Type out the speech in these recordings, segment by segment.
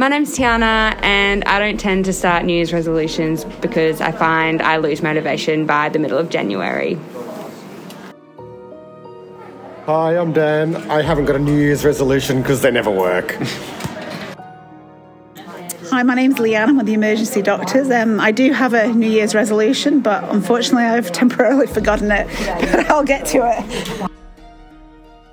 My name's Tiana, and I don't tend to start New Year's resolutions because I find I lose motivation by the middle of January. Hi, I'm Dan. I haven't got a New Year's resolution because they never work. Hi, my name's Leanne. I'm with the emergency doctors. Um, I do have a New Year's resolution, but unfortunately, I've temporarily forgotten it. But I'll get to it.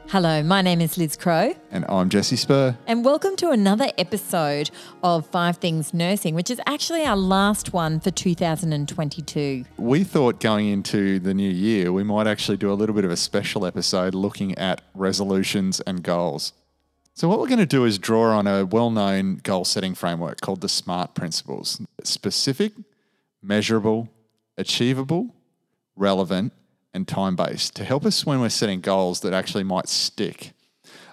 Hello, my name is Liz Crow, And I'm Jesse Spurr. and welcome to another episode of Five Things Nursing, which is actually our last one for 2022. We thought going into the new year, we might actually do a little bit of a special episode looking at resolutions and goals. So, what we're going to do is draw on a well known goal setting framework called the SMART principles specific, measurable, achievable, relevant, and time based to help us when we're setting goals that actually might stick.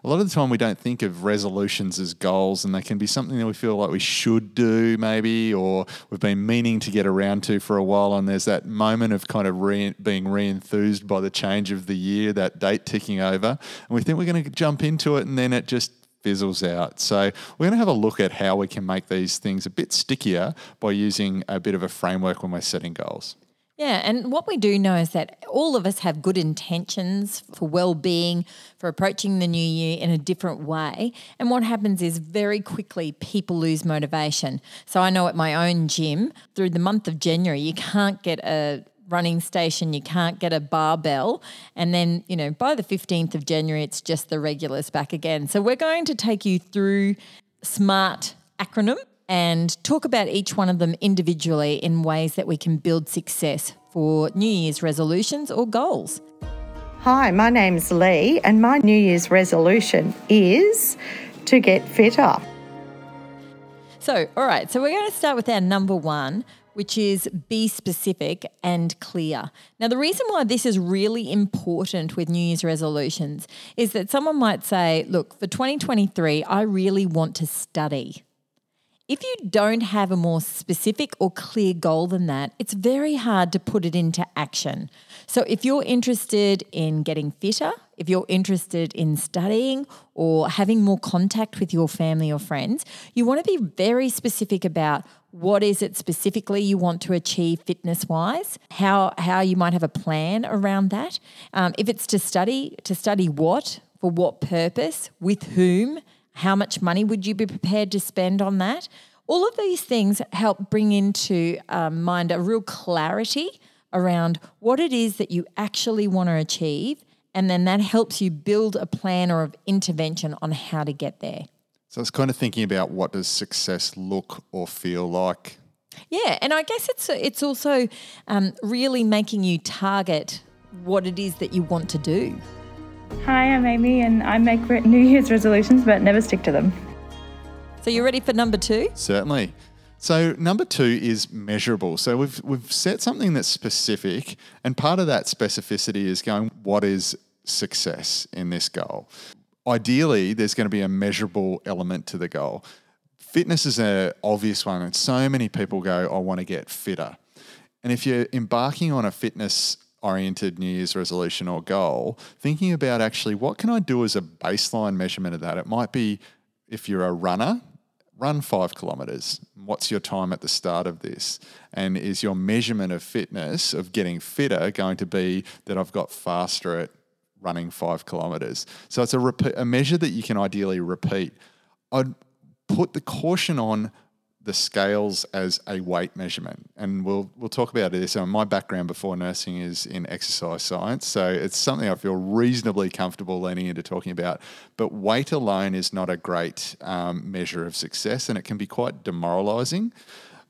A lot of the time, we don't think of resolutions as goals, and they can be something that we feel like we should do, maybe, or we've been meaning to get around to for a while. And there's that moment of kind of re- being re enthused by the change of the year, that date ticking over. And we think we're going to jump into it, and then it just fizzles out. So, we're going to have a look at how we can make these things a bit stickier by using a bit of a framework when we're setting goals. Yeah, and what we do know is that all of us have good intentions for well-being, for approaching the new year in a different way. And what happens is very quickly people lose motivation. So I know at my own gym, through the month of January, you can't get a running station, you can't get a barbell, and then, you know, by the 15th of January it's just the regulars back again. So we're going to take you through SMART acronym and talk about each one of them individually in ways that we can build success for New Year's resolutions or goals. Hi, my name's Lee, and my New Year's resolution is to get fitter. So, all right, so we're going to start with our number one, which is be specific and clear. Now, the reason why this is really important with New Year's resolutions is that someone might say, look, for 2023, I really want to study. If you don't have a more specific or clear goal than that, it's very hard to put it into action. So, if you're interested in getting fitter, if you're interested in studying or having more contact with your family or friends, you want to be very specific about what is it specifically you want to achieve fitness wise, how, how you might have a plan around that. Um, if it's to study, to study what, for what purpose, with whom, how much money would you be prepared to spend on that? All of these things help bring into um, mind a real clarity around what it is that you actually want to achieve. And then that helps you build a plan or of intervention on how to get there. So, it's kind of thinking about what does success look or feel like Yeah, and I guess it's it's also um, really making you target what it is that you want to do. Hi, I'm Amy, and I make New Year's resolutions but never stick to them. So you're ready for number two? Certainly. So number two is measurable. So we've we've set something that's specific, and part of that specificity is going what is success in this goal. Ideally, there's going to be a measurable element to the goal. Fitness is an obvious one, and so many people go, "I want to get fitter." And if you're embarking on a fitness oriented New Year's resolution or goal, thinking about actually what can I do as a baseline measurement of that? It might be if you're a runner, run five kilometers. What's your time at the start of this? And is your measurement of fitness, of getting fitter, going to be that I've got faster at running five kilometers? So it's a, repeat, a measure that you can ideally repeat. I'd put the caution on the scales as a weight measurement, and we'll we'll talk about this. So my background before nursing is in exercise science, so it's something I feel reasonably comfortable leaning into talking about. But weight alone is not a great um, measure of success, and it can be quite demoralising.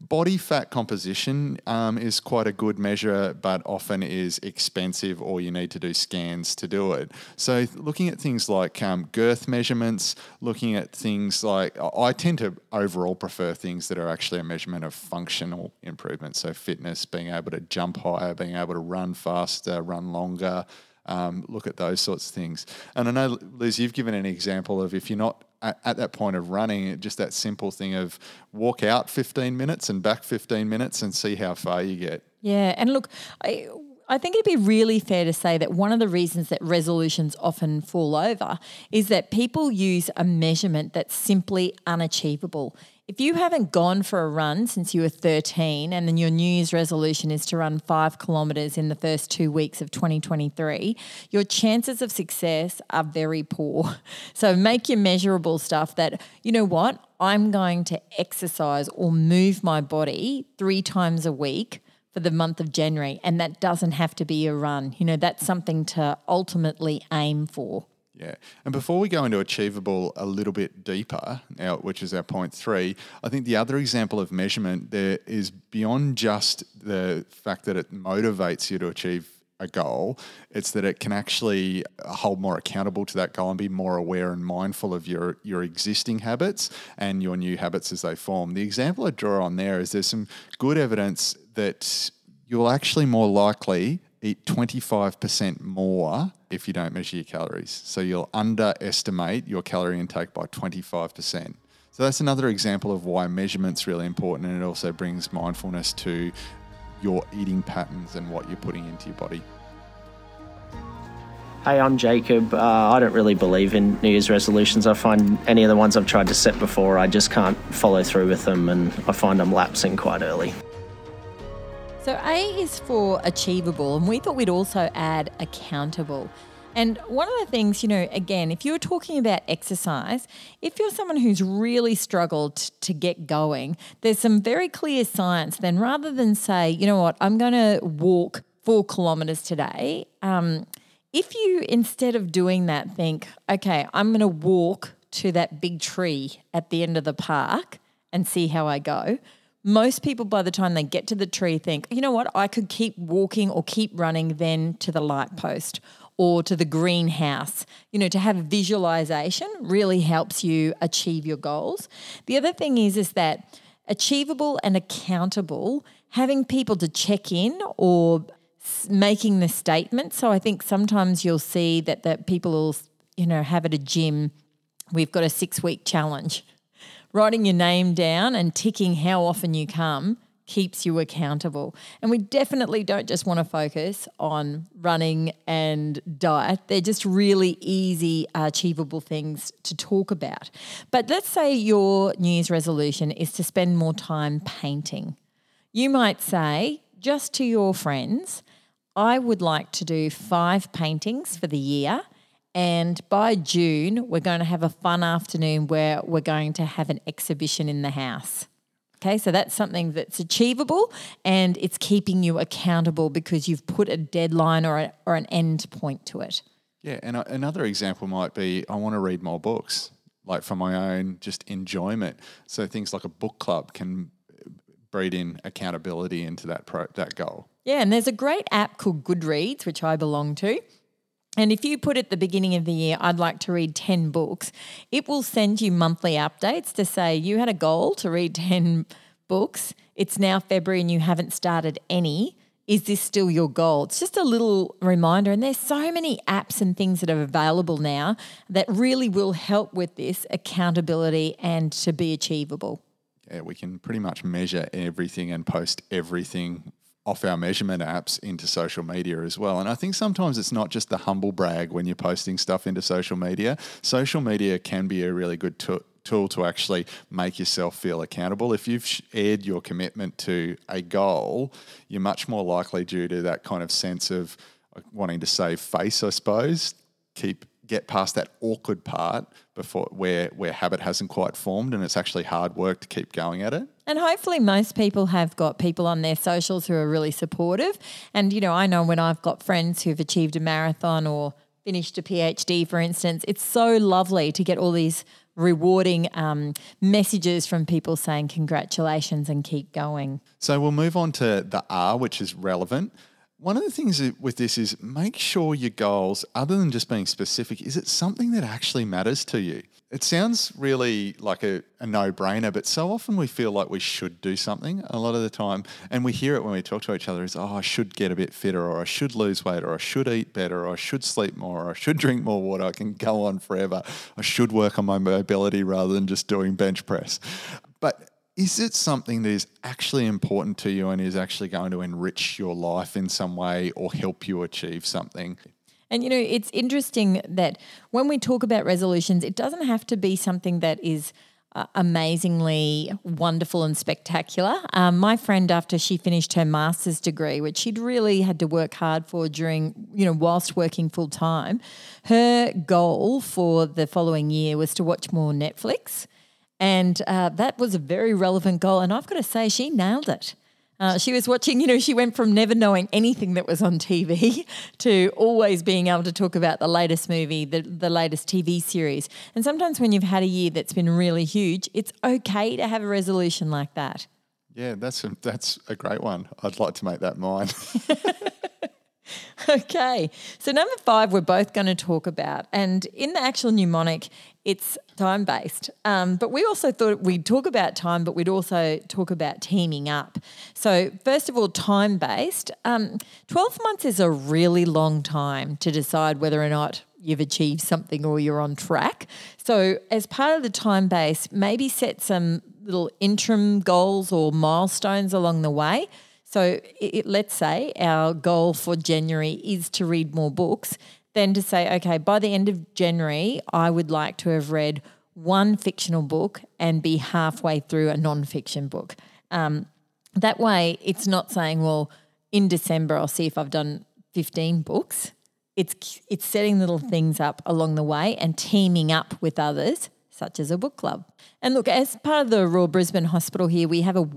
Body fat composition um, is quite a good measure, but often is expensive, or you need to do scans to do it. So, looking at things like um, girth measurements, looking at things like I tend to overall prefer things that are actually a measurement of functional improvement. So, fitness, being able to jump higher, being able to run faster, run longer. Um, look at those sorts of things. And I know, Liz, you've given an example of if you're not at, at, that point of running, just that simple thing of walk out 15 minutes and back 15 minutes and see how far you get. Yeah. And look, I, I think it'd be really fair to say that one of the reasons that resolutions often fall over is that people use a measurement that's simply unachievable. If you haven't gone for a run since you were 13 and then your New Year's resolution is to run five kilometres in the first two weeks of 2023, your chances of success are very poor. So make your measurable stuff that, you know what, I'm going to exercise or move my body three times a week for the month of January. And that doesn't have to be a run. You know, that's something to ultimately aim for. Yeah. And before we go into achievable a little bit deeper, now, which is our point three, I think the other example of measurement there is beyond just the fact that it motivates you to achieve a goal, it's that it can actually hold more accountable to that goal and be more aware and mindful of your your existing habits and your new habits as they form. The example I draw on there is there's some good evidence that you'll actually more likely eat 25% more if you don't measure your calories. So you'll underestimate your calorie intake by 25%. So that's another example of why measurement's really important and it also brings mindfulness to your eating patterns and what you're putting into your body. Hey, I'm Jacob. Uh, I don't really believe in New Year's resolutions. I find any of the ones I've tried to set before, I just can't follow through with them and I find I'm lapsing quite early. So A is for achievable, and we thought we'd also add accountable. And one of the things, you know, again, if you're talking about exercise, if you're someone who's really struggled to get going, there's some very clear science. Then rather than say, you know what, I'm going to walk four kilometers today, um, if you instead of doing that think, okay, I'm going to walk to that big tree at the end of the park and see how I go most people by the time they get to the tree think, you know what, I could keep walking or keep running then to the light post or to the greenhouse. You know, to have visualization really helps you achieve your goals. The other thing is is that achievable and accountable, having people to check in or making the statement. So I think sometimes you'll see that that people will, you know, have at a gym, we've got a 6 week challenge writing your name down and ticking how often you come keeps you accountable. And we definitely don't just want to focus on running and diet. They're just really easy, uh, achievable things to talk about. But let's say your New Year's resolution is to spend more time painting. You might say, just to your friends, I would like to do five paintings for the year and by June, we're going to have a fun afternoon where we're going to have an exhibition in the house. Okay, so that's something that's achievable and it's keeping you accountable because you've put a deadline or, a, or an end point to it. Yeah, and another example might be I want to read more books, like for my own just enjoyment. So things like a book club can breed in accountability into that pro, that goal. Yeah, and there's a great app called Goodreads, which I belong to. And if you put at the beginning of the year, I'd like to read 10 books, it will send you monthly updates to say you had a goal to read 10 books. It's now February and you haven't started any. Is this still your goal? It's just a little reminder. And there's so many apps and things that are available now that really will help with this accountability and to be achievable. Yeah, we can pretty much measure everything and post everything off our measurement apps into social media as well. And I think sometimes it's not just the humble brag when you're posting stuff into social media. Social media can be a really good tool tool to actually make yourself feel accountable. If you've shared your commitment to a goal, you're much more likely due to that kind of sense of uh, wanting to save face, I suppose, keep get past that awkward part before where where habit hasn't quite formed and it's actually hard work to keep going at it. And hopefully, most people have got people on their socials who are really supportive. And, you know, I know when I've got friends who've achieved a marathon or finished a PhD, for instance, it's so lovely to get all these rewarding um, messages from people saying congratulations and keep going. So we'll move on to the R, which is relevant. One of the things with this is make sure your goals, other than just being specific, is it something that actually matters to you? It sounds really like a, a no brainer, but so often we feel like we should do something a lot of the time. And we hear it when we talk to each other is, oh, I should get a bit fitter, or I should lose weight, or I should eat better, or I should sleep more, or I should drink more water. I can go on forever. I should work on my mobility rather than just doing bench press. But is it something that is actually important to you and is actually going to enrich your life in some way or help you achieve something? And you know, it's interesting that when we talk about resolutions, it doesn't have to be something that is uh, amazingly wonderful and spectacular. Um, my friend, after she finished her master's degree, which she'd really had to work hard for during, you know, whilst working full time, her goal for the following year was to watch more Netflix. And uh, that was a very relevant goal. And I've got to say, she nailed it. Uh, she was watching, you know, she went from never knowing anything that was on TV to always being able to talk about the latest movie, the, the latest TV series. And sometimes when you've had a year that's been really huge, it's okay to have a resolution like that. Yeah, that's a, that's a great one. I'd like to make that mine. okay. So, number five, we're both going to talk about. And in the actual mnemonic, it's time based. Um, but we also thought we'd talk about time, but we'd also talk about teaming up. So, first of all, time based. Um, 12 months is a really long time to decide whether or not you've achieved something or you're on track. So, as part of the time base, maybe set some little interim goals or milestones along the way. So, it, let's say our goal for January is to read more books, then to say, okay, by the end of January, I would like to have read one fictional book and be halfway through a non-fiction book. Um, that way, it's not saying, well, in December, I'll see if I've done 15 books. It's, it's setting little things up along the way and teaming up with others such as a book club. And look, as part of the Royal Brisbane Hospital here, we have a,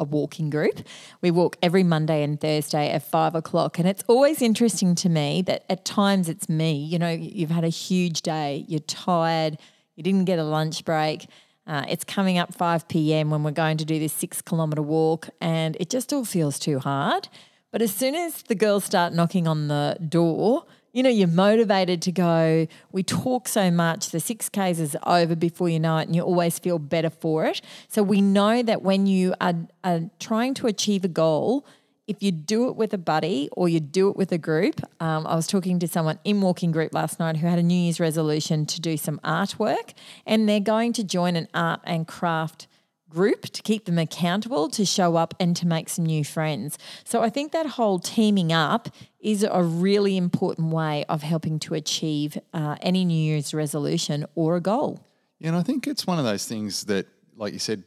a walking group. We walk every Monday and Thursday at five o'clock. And it's always interesting to me that at times it's me. You know, you've had a huge day, you're tired, you didn't get a lunch break. Uh, it's coming up 5 p.m. when we're going to do this six kilometre walk, and it just all feels too hard. But as soon as the girls start knocking on the door, you know, you're motivated to go. We talk so much, the 6Ks is over before you know it, and you always feel better for it. So we know that when you are, are trying to achieve a goal, if you do it with a buddy or you do it with a group, um, I was talking to someone in walking group last night who had a New Year's resolution to do some artwork, and they're going to join an art and craft group to keep them accountable, to show up and to make some new friends. So I think that whole teaming up is a really important way of helping to achieve uh, any New Year's resolution or a goal. Yeah, and I think it's one of those things that, like you said,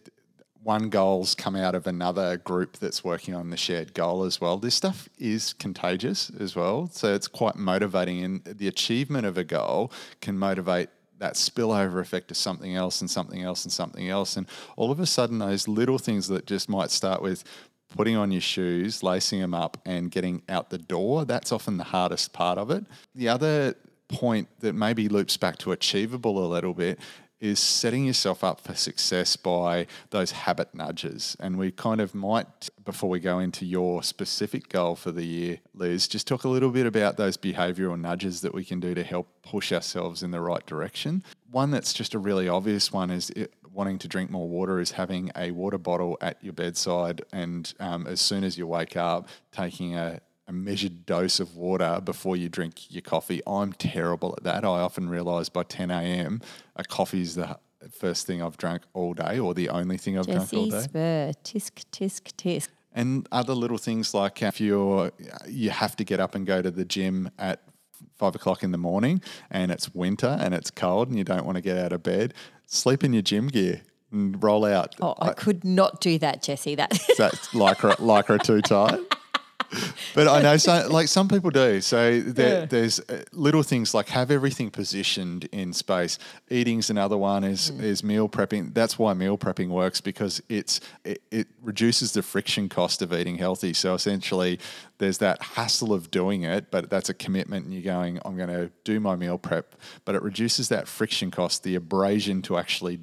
one goal's come out of another group that's working on the shared goal as well. This stuff is contagious as well. So it's quite motivating. And the achievement of a goal can motivate that spillover effect to something else and something else and something else. And all of a sudden, those little things that just might start with putting on your shoes, lacing them up, and getting out the door, that's often the hardest part of it. The other point that maybe loops back to achievable a little bit is setting yourself up for success by those habit nudges. And we kind of might, before we go into your specific goal for the year, Liz, just talk a little bit about those behavioral nudges that we can do to help push ourselves in the right direction. One that's just a really obvious one is it, wanting to drink more water is having a water bottle at your bedside and um, as soon as you wake up, taking a a measured dose of water before you drink your coffee. I'm terrible at that. I often realise by 10 a.m. a coffee is the first thing I've drunk all day or the only thing I've Jesse drunk all day. Spurr, tisk, tisk, tisk. And other little things like if you're you have to get up and go to the gym at five o'clock in the morning and it's winter and it's cold and you don't want to get out of bed, sleep in your gym gear and roll out. Oh, I, I could not do that, Jesse. That that's lycra lycra too tight. But I know some, like some people do. So there, Yeah. there's uh, little things like have everything positioned in space. Eating's another one. Is Mm. is meal prepping. That's why meal prepping works because it's it, it reduces the friction cost of eating healthy. So essentially, there's that hassle of doing it, but that's a commitment, and you're going, I'm going to do my meal prep, but it reduces that friction cost, the abrasion to actually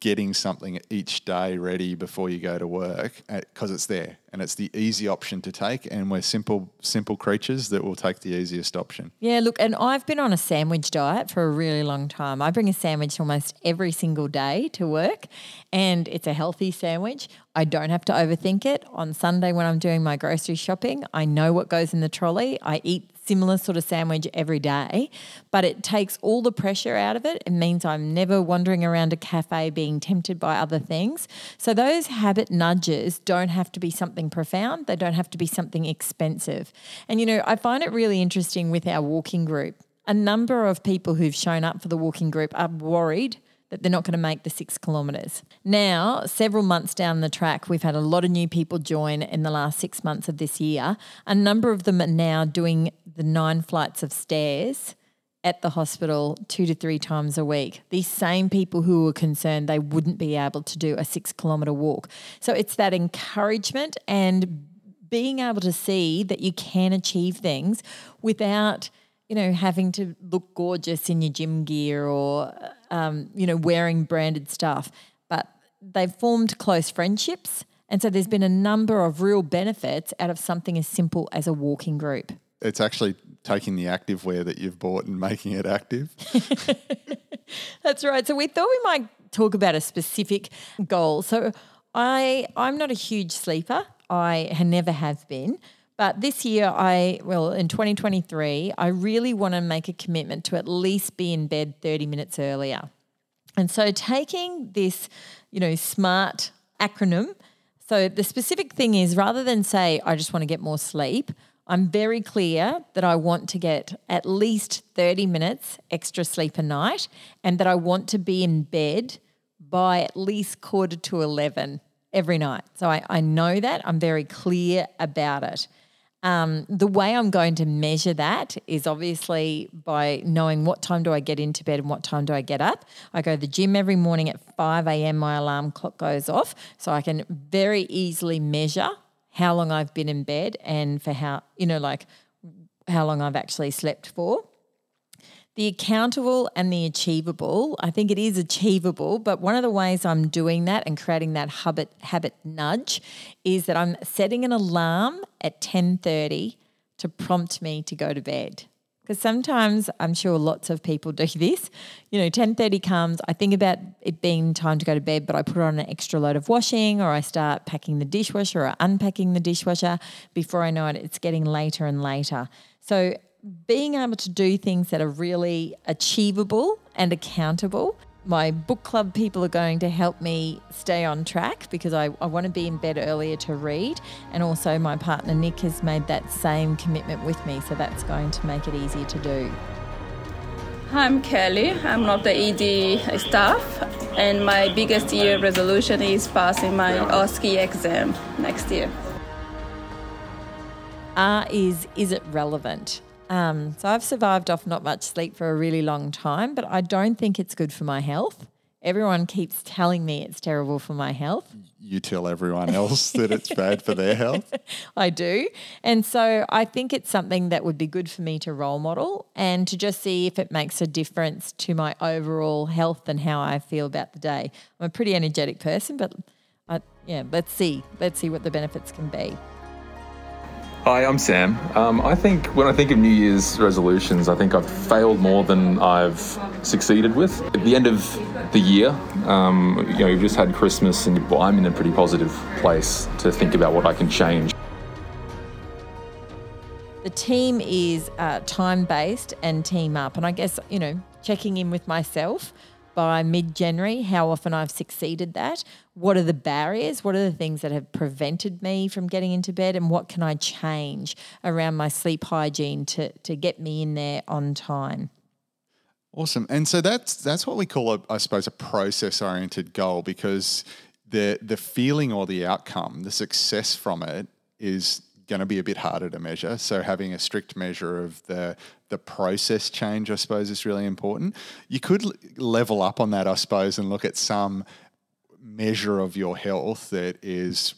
getting something each day ready before you go to work uh, because it's there and it's the easy option to take and we're simple simple creatures that will take the easiest option Yeah, look, and I've been on a sandwich diet for a really long time. I bring a sandwich almost every single day to work, and it's a healthy sandwich. I don't have to overthink it. On Sunday, when I'm doing my grocery shopping, I know what goes in the trolley. I eat similar sort of sandwich every day, but it takes all the pressure out of it. It means I'm never wandering around a cafe being tempted by other things. So those habit nudges don't have to be something profound, they don't have to be something expensive. And you know, I find it really interesting with our walking group. A number of people who've shown up for the walking group are worried that they're not going to make the six kilometres. Now, several months down the track, we've had a lot of new people join in the last six months of this year. A number of them are now doing the nine flights of stairs at the hospital two to three times a week. These same people who were concerned they wouldn't be able to do a six kilometre walk. So it's that encouragement and being able to see that you can achieve things without you know having to look gorgeous in your gym gear or uh, um, you know wearing branded stuff but they've formed close friendships and so there's been a number of real benefits out of something as simple as a walking group it's actually taking the active wear that you've bought and making it active That's right. So we thought we might talk about a specific goal. So I I'm not a huge sleeper. I never have been. But this year I well in 2023 I really want to make a commitment to at least be in bed 30 minutes earlier. And so taking this, you know, smart acronym, so the specific thing is rather than say I just want to get more sleep, I'm very clear that I want to get at least 30 minutes extra sleep a night and that I want to be in bed by at least quarter to 11 every night. So I, I know that. I'm very clear about it. Um, the way I'm going to measure that is obviously by knowing what time do I get into bed and what time do I get up. I go to the gym every morning at 5 a.m. My alarm clock goes off, so I can very easily measure how long I've been in bed and for how you know like how long I've actually slept for. The accountable and the achievable, I think it is achievable, but one of the ways I'm doing that and creating that habit habit nudge is that I'm setting an alarm at 10:30 to prompt me to go to bed. Because sometimes I'm sure lots of people do this. You know, 10:30 comes, I think about it being time to go to bed, but I put on an extra load of washing or I start packing the dishwasher or unpacking the dishwasher. Before I know it, it's getting later and later. So being able to do things that are really achievable and accountable. My book club people are going to help me stay on track because I, I want to be in bed earlier to read. And also, my partner Nick has made that same commitment with me. So that's going to make it easier to do. Hi, I'm Kelly. I'm not the ED staff, and my biggest year resolution is passing my OSCE exam next year. R is is it relevant? Um, so I've survived off not much sleep for a really long time, but I don't think it's good for my health. Everyone keeps telling me it's terrible for my health. you tell everyone else that it's bad for their health I do. And so I think it's something that would be good for me to role model and to just see if it makes a difference to my overall health and how I feel about the day. I'm a pretty energetic person, but I, yeah, let's see. Let's see what the benefits can be. Hi, I'm Sam. Um, I think when I think of New Year's resolutions, I think I've failed more than I've succeeded with. At the end of the year, um, you know, you've just had Christmas, and well, I'm in a pretty positive place to think about what I can change. The team is uh, time based and team up. And I guess, you know, checking in with myself by mid January, how often I've succeeded that. What are the barriers? What are the things that have prevented me from getting into bed? And what can I change around my sleep hygiene to, to get me in there on time? Awesome. And so that's that's what we call a, I suppose, a process oriented goal because the the feeling or the outcome, the success from it is going to be a bit harder to measure. So having a strict measure of the the process change, I suppose, is really important. You could l- level up on that, I suppose, and look at some measure of your health that is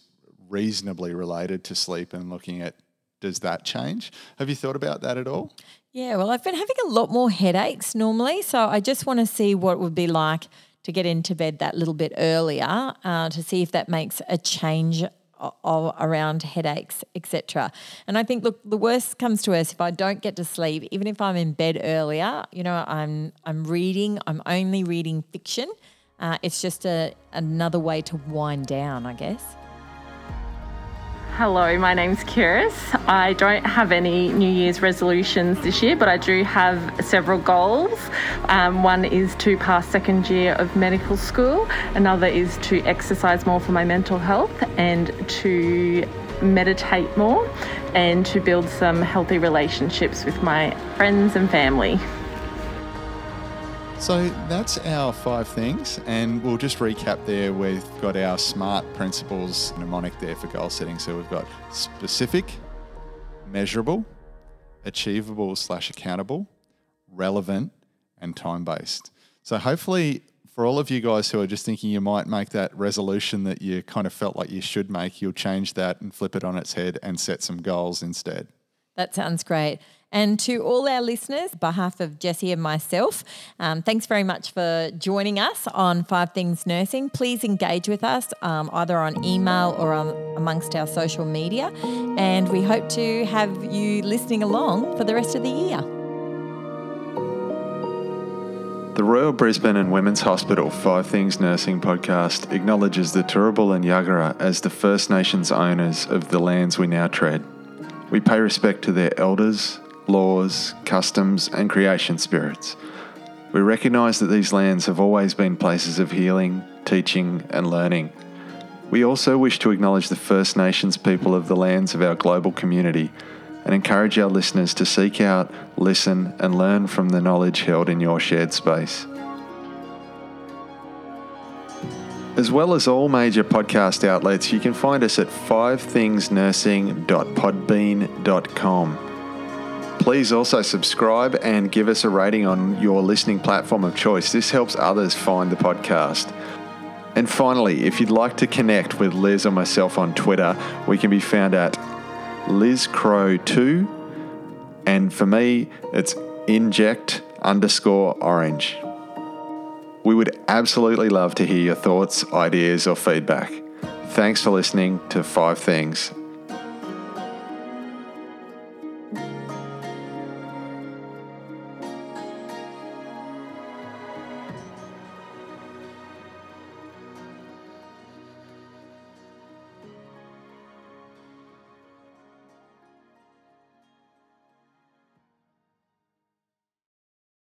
reasonably related to sleep and looking at does that change? Have you thought about that at all? Yeah, well, I've been having a lot more headaches normally, so I just want to see what it would be like to get into bed that little bit earlier uh, to see if that makes a change of, around headaches, etc. And I think, look, the worst comes to worst if I don't get to sleep, even if I'm in bed earlier. You know, I'm I'm reading. I'm only reading fiction. Uh, it's just a another way to wind down, I guess. Hello, my name's Kiris. I don't have any New Year's resolutions this year, but I do have several goals. Um, one is to pass second year of medical school, another is to exercise more for my mental health and to meditate more and to build some healthy relationships with my friends and family. So that's our five things, and we'll just recap there. We've got our SMART principles mnemonic there for goal setting. So we've got specific, measurable, achievable slash accountable, relevant, and time based. So hopefully, for all of you guys who are just thinking you might make that resolution that you kind of felt like you should make, you'll change that and flip it on its head and set some goals instead. That sounds great. And to all our listeners, behalf of Jesse and myself, um, thanks very much for joining us on Five Things Nursing. Please engage with us um, either on email or on, amongst our social media. And we hope to have you listening along for the rest of the year. The Royal Brisbane and Women's Hospital Five Things Nursing podcast acknowledges the Turrbal and Yagara as the First Nations owners of the lands we now tread. We pay respect to their elders, laws, customs, and creation spirits. We recognise that these lands have always been places of healing, teaching, and learning. We also wish to acknowledge the First Nations people of the lands of our global community and encourage our listeners to seek out, listen, and learn from the knowledge held in your shared space. As well as all major podcast outlets, you can find us at fivethingsnursing.podbean.com. Please also subscribe and give us a rating on your listening platform of choice. This helps others find the podcast. And finally, if you'd like to connect with Liz or myself on Twitter, we can be found at LizCrow2. And for me, it's inject underscore orange. We would absolutely love to hear your thoughts, ideas, or feedback. Thanks for listening to Five Things